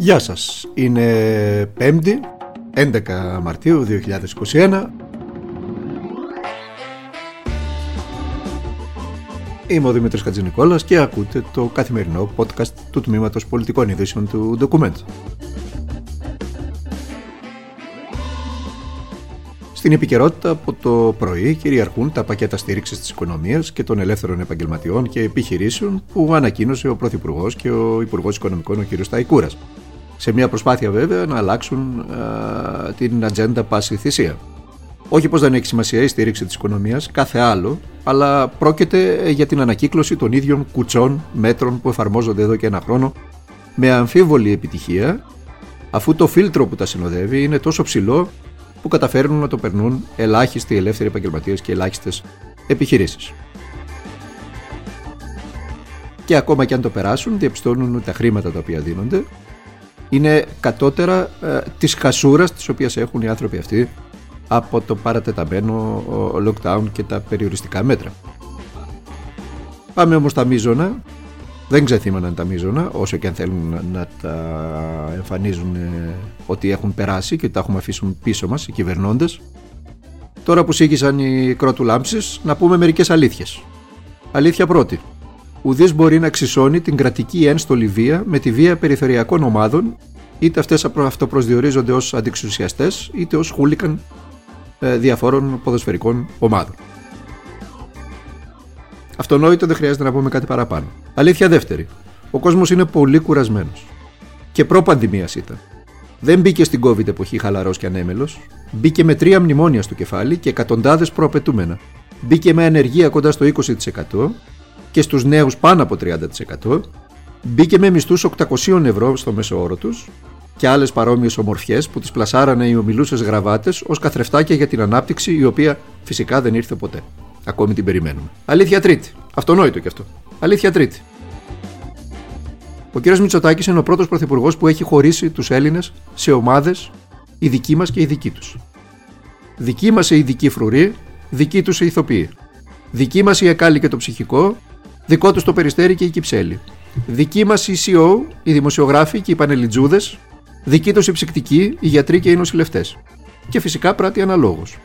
Γεια σας, είναι 5η, 11 Μαρτίου 2021. Είμαι ο Δημήτρης Χατζηνικόλας και ακούτε το καθημερινό podcast του Τμήματος Πολιτικών Ειδήσεων του Document. Στην επικαιρότητα από το πρωί κυριαρχούν τα πακέτα στήριξης της οικονομίας και των ελεύθερων επαγγελματιών και επιχειρήσεων που ανακοίνωσε ο Πρωθυπουργός και ο Υπουργός Οικονομικών, ο κ. Σταϊκούρα. Σε μια προσπάθεια βέβαια να αλλάξουν α, την ατζέντα πάση θυσία. Όχι πως δεν έχει σημασία η στήριξη της οικονομίας, κάθε άλλο, αλλά πρόκειται για την ανακύκλωση των ίδιων κουτσών μέτρων που εφαρμόζονται εδώ και ένα χρόνο με αμφίβολη επιτυχία, αφού το φίλτρο που τα συνοδεύει είναι τόσο ψηλό που καταφέρνουν να το περνούν ελάχιστοι ελεύθεροι επαγγελματίες και ελάχιστες επιχειρήσεις. Και ακόμα και αν το περάσουν, διαπιστώνουν ότι τα χρήματα τα οποία δίνονται είναι κατώτερα ε, της χασούρα της οποίας έχουν οι άνθρωποι αυτοί από το παρατεταμένο lockdown και τα περιοριστικά μέτρα. Πάμε όμως στα μείζωνα δεν ξεθύμαναν τα μείζωνα, όσο και αν θέλουν να τα εμφανίζουν ε, ότι έχουν περάσει και ότι τα έχουμε αφήσει πίσω μας οι κυβερνώντες. Τώρα που σήκησαν οι κρότου λάμψεις, να πούμε μερικές αλήθειες. Αλήθεια πρώτη. Ουδής μπορεί να ξισώνει την κρατική ένστολη βία με τη βία περιθωριακών ομάδων, είτε αυτές αυτοπροσδιορίζονται ως αντιξουσιαστές, είτε ως χούλικαν ε, διαφόρων ποδοσφαιρικών ομάδων. Αυτονόητο δεν χρειάζεται να πούμε κάτι παραπάνω. Αλήθεια δεύτερη. Ο κόσμος είναι πολύ κουρασμένος. Και προ-πανδημίας ήταν. Δεν μπήκε στην COVID εποχή χαλαρός και ανέμελος. Μπήκε με τρία μνημόνια στο κεφάλι και εκατοντάδες προαπαιτούμενα. Μπήκε με ανεργία κοντά στο 20% και στους νέους πάνω από 30%. Μπήκε με μισθούς 800 ευρώ στο μέσο όρο τους και άλλες παρόμοιες ομορφιές που τις πλασάρανε οι ομιλούσες γραβάτες ως καθρεφτάκια για την ανάπτυξη η οποία φυσικά δεν ήρθε ποτέ. Ακόμη την περιμένουμε. Αλήθεια τρίτη. Αυτονόητο κι αυτό. Αλήθεια τρίτη. Ο κ. Μητσοτάκης είναι ο πρώτος πρωθυπουργός που έχει χωρίσει τους Έλληνες σε ομάδες, οι δικοί μας και οι δικοί τους. Δικοί μας οι ειδικοί φρουροί, δικοί τους οι ηθοποιοί. Δικοί μας η εκάλη και το ψυχικό, δικό τους το περιστέρι και η κυψέλη. Δικοί μας οι CEO, οι δημοσιογράφοι και οι πανελιτζούδε, δικοί τους οι ψυκτικοί, οι γιατροί και οι νοσηλευτές. Και φυσικά πράττει αναλόγως.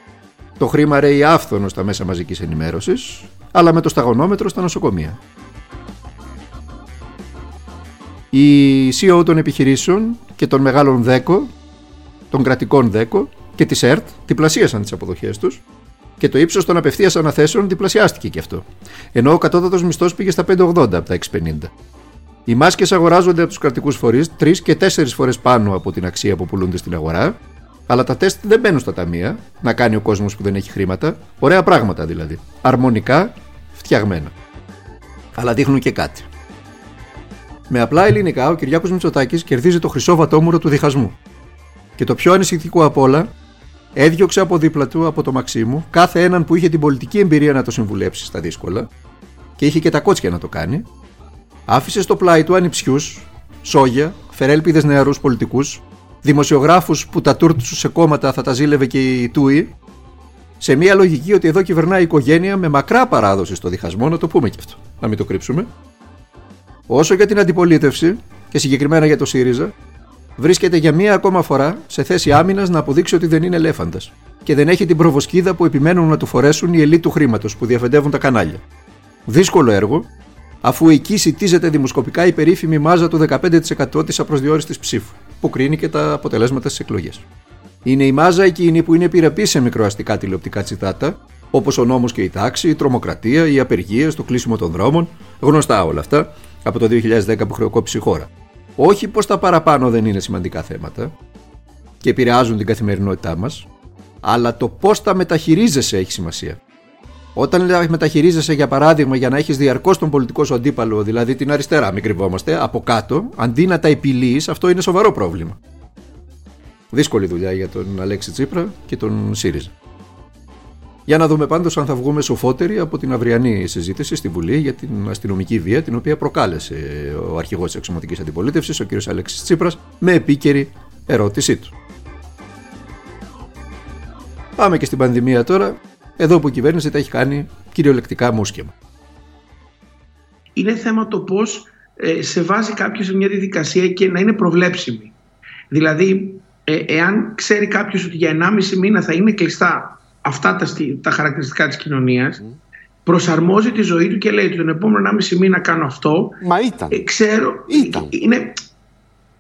Το χρήμα ρέει άφθονος στα μέσα μαζικής ενημέρωσης, αλλά με το σταγονόμετρο στα νοσοκομεία. Η CEO των επιχειρήσεων και των μεγάλων ΔΕΚΟ, των κρατικών ΔΕΚΟ και της ΕΡΤ διπλασίασαν τις αποδοχές τους και το ύψος των απευθείας αναθέσεων διπλασιάστηκε και αυτό. Ενώ ο κατώτατος μισθός πήγε στα 5,80 από τα 6,50. Οι μάσκες αγοράζονται από τους κρατικούς φορείς 3 και 4 φορές πάνω από την αξία που πουλούνται στην αγορά αλλά τα τεστ δεν μπαίνουν στα ταμεία να κάνει ο κόσμος που δεν έχει χρήματα. Ωραία πράγματα δηλαδή. Αρμονικά φτιαγμένα. Αλλά δείχνουν και κάτι. Με απλά ελληνικά, ο Κυριάκος Μητσοτάκης κερδίζει το χρυσό βατόμουρο του διχασμού. Και το πιο ανησυχητικό απ' όλα, έδιωξε από δίπλα του, από το Μαξίμου, κάθε έναν που είχε την πολιτική εμπειρία να το συμβουλέψει στα δύσκολα και είχε και τα κότσια να το κάνει. Άφησε στο πλάι του ανιψιούς, σόγια, φερέλπιδες νεαρούς πολιτικούς, δημοσιογράφους που τα τούρ σε κόμματα θα τα ζήλευε και η Τούι σε μια λογική ότι εδώ κυβερνάει η οικογένεια με μακρά παράδοση στο διχασμό, να το πούμε και αυτό, να μην το κρύψουμε. Όσο για την αντιπολίτευση και συγκεκριμένα για το ΣΥΡΙΖΑ, βρίσκεται για μία ακόμα φορά σε θέση άμυνας να αποδείξει ότι δεν είναι ελέφαντας και δεν έχει την προβοσκίδα που επιμένουν να του φορέσουν οι ελίτ του χρήματος που διαφεντεύουν τα κανάλια. Δύσκολο έργο, αφού εκεί σητίζεται δημοσκοπικά η περίφημη μάζα του 15% της απροσδιόριστη ψήφου που κρίνει και τα αποτελέσματα στι εκλογέ. Είναι η μάζα εκείνη που είναι επιρρεπή σε μικροαστικά τηλεοπτικά τσιτάτα, όπως ο νόμος και η τάξη, η τρομοκρατία, η απεργία, το κλείσιμο των δρόμων, γνωστά όλα αυτά από το 2010 που χρεοκόπησε η χώρα. Όχι πως τα παραπάνω δεν είναι σημαντικά θέματα και επηρεάζουν την καθημερινότητά μας, αλλά το πώς τα μεταχειρίζεσαι έχει σημασία. Όταν μεταχειρίζεσαι, για παράδειγμα, για να έχεις διαρκώς τον πολιτικό σου αντίπαλο, δηλαδή την αριστερά, μην κρυβόμαστε, από κάτω, αντί να τα επιλύεις, αυτό είναι σοβαρό πρόβλημα. Δύσκολη δουλειά για τον Αλέξη Τσίπρα και τον ΣΥΡΙΖΑ. Για να δούμε πάντως αν θα βγούμε σοφότεροι από την αυριανή συζήτηση στη Βουλή για την αστυνομική βία, την οποία προκάλεσε ο αρχηγός της εξωματικής αντιπολίτευσης, ο κ. Αλέξης Τσίπρας, με επίκαιρη ερώτησή του. Πάμε και στην πανδημία τώρα. Εδώ που η κυβέρνηση τα έχει κάνει κυριολεκτικά μουσκεμα. Είναι θέμα το πώς ε, σε βάζει κάποιος σε μια διαδικασία και να είναι προβλέψιμη. Δηλαδή, ε, εάν ξέρει κάποιος ότι για 1,5 μήνα θα είναι κλειστά αυτά τα, τα χαρακτηριστικά της κοινωνίας, προσαρμόζει τη ζωή του και λέει ότι τον επόμενο 1,5 μήνα κάνω αυτό. Μα ήταν. Ε, ξέρω. Ήταν. Είναι,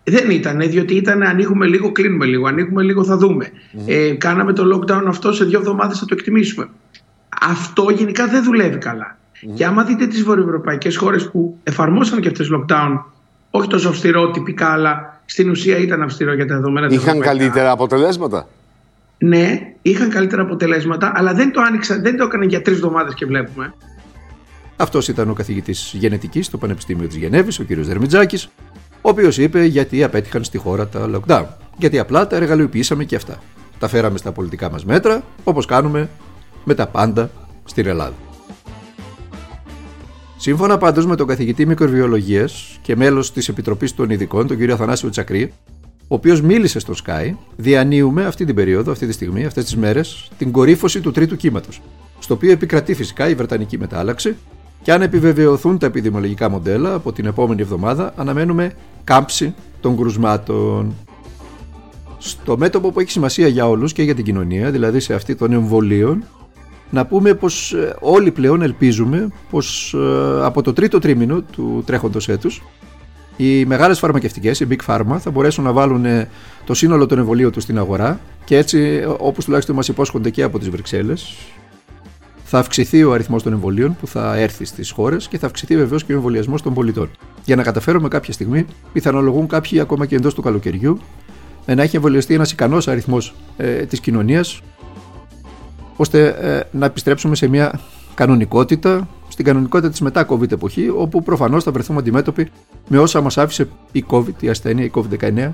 δεν ήταν, διότι ήταν ανοίγουμε λίγο, κλείνουμε λίγο, ανοίγουμε λίγο, θα δούμε. Ε, κάναμε το lockdown αυτό σε δύο εβδομάδες θα το εκτιμήσουμε. Αυτό γενικά δεν δουλεύει καλά. Και άμα δείτε τις βορειοευρωπαϊκές χώρες που εφαρμόσαν και αυτές lockdown, όχι τόσο αυστηρό τυπικά, αλλά στην ουσία ήταν αυστηρό για τα δεδομένα. Είχαν καλύτερα αποτελέσματα; Ναι, είχαν καλύτερα αποτελέσματα, αλλά δεν το άνοιξαν, δεν το έκαναν για τρεις εβδομάδες και βλέπουμε. Αυτός ήταν ο καθηγητής γενετικής στο Πανεπιστήμιο της Γενέβης, ο κ. Δερμιτζάκης, ο οποίος είπε γιατί απέτυχαν στη χώρα τα lockdown. Γιατί απλά τα εργαλειοποιήσαμε και αυτά. Τα φέραμε στα πολιτικά μας μέτρα, όπως κάνουμε με τα πάντα στην Ελλάδα. Σύμφωνα πάντως με τον καθηγητή μικροβιολογίας και μέλος της Επιτροπής των Ειδικών, τον κ. Αθανάσιο Τσακρή, ο οποίος μίλησε στο Sky, διανύουμε αυτή την περίοδο, αυτή τη στιγμή, αυτές τις μέρες, την κορύφωση του τρίτου κύματος. Στο οποίο επικρατεί φυσικά η Βρετανική μετάλλαξη και αν επιβεβαιωθούν τα επιδημιολογικά μοντέλα, από την επόμενη εβδομάδα αναμένουμε κάμψη των κρουσμάτων. Στο μέτωπο που έχει σημασία για όλους και για την κοινωνία, δηλαδή σε αυτή των εμβολίων, να πούμε πως ε, όλοι πλέον ελπίζουμε πως ε, από το τρίτο τρίμηνο του τρέχοντος έτους οι μεγάλες φαρμακευτικές, οι Big Pharma, θα μπορέσουν να βάλουν ε, το σύνολο των εμβολίων τους στην αγορά και έτσι, όπως τουλάχιστον μας υπόσχονται και από τις Βρυξέλλες, θα αυξηθεί ο αριθμός των εμβολίων που θα έρθει στις χώρες και θα αυξηθεί βεβαίως και ο εμβολιασμός των πολιτών. Για να καταφέρουμε κάποια στιγμή, πιθανολογούν κάποιοι ακόμα και εντός του καλοκαιριού, να έχει εμβολιαστεί ένας ικανός αριθμός ε, της κοινωνίας, ώστε ε, να επιστρέψουμε σε μια κανονικότητα, στην κανονικότητα της μετά COVID εποχή, όπου προφανώς θα βρεθούμε αντιμέτωποι με όσα μας άφησε η COVID, η ασθένεια, η COVID-19,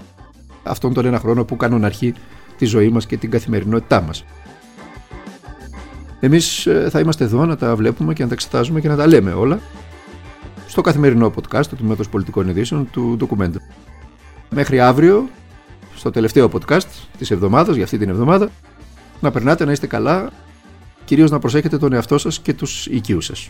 αυτόν τον ένα χρόνο που κάνουν αρχή τη ζωή μας και την καθημερινότητά μας. Εμείς ε, θα είμαστε εδώ να τα βλέπουμε και να τα εξετάζουμε και να τα λέμε όλα στο καθημερινό podcast του Τμήματο Πολιτικών Ειδήσεων του ντοκουμέντου. Μέχρι αύριο, στο τελευταίο podcast της εβδομάδας, για αυτή την εβδομάδα, να περνάτε να είστε καλά κυρίως να προσέχετε τον εαυτό σας και τους οικείους σας.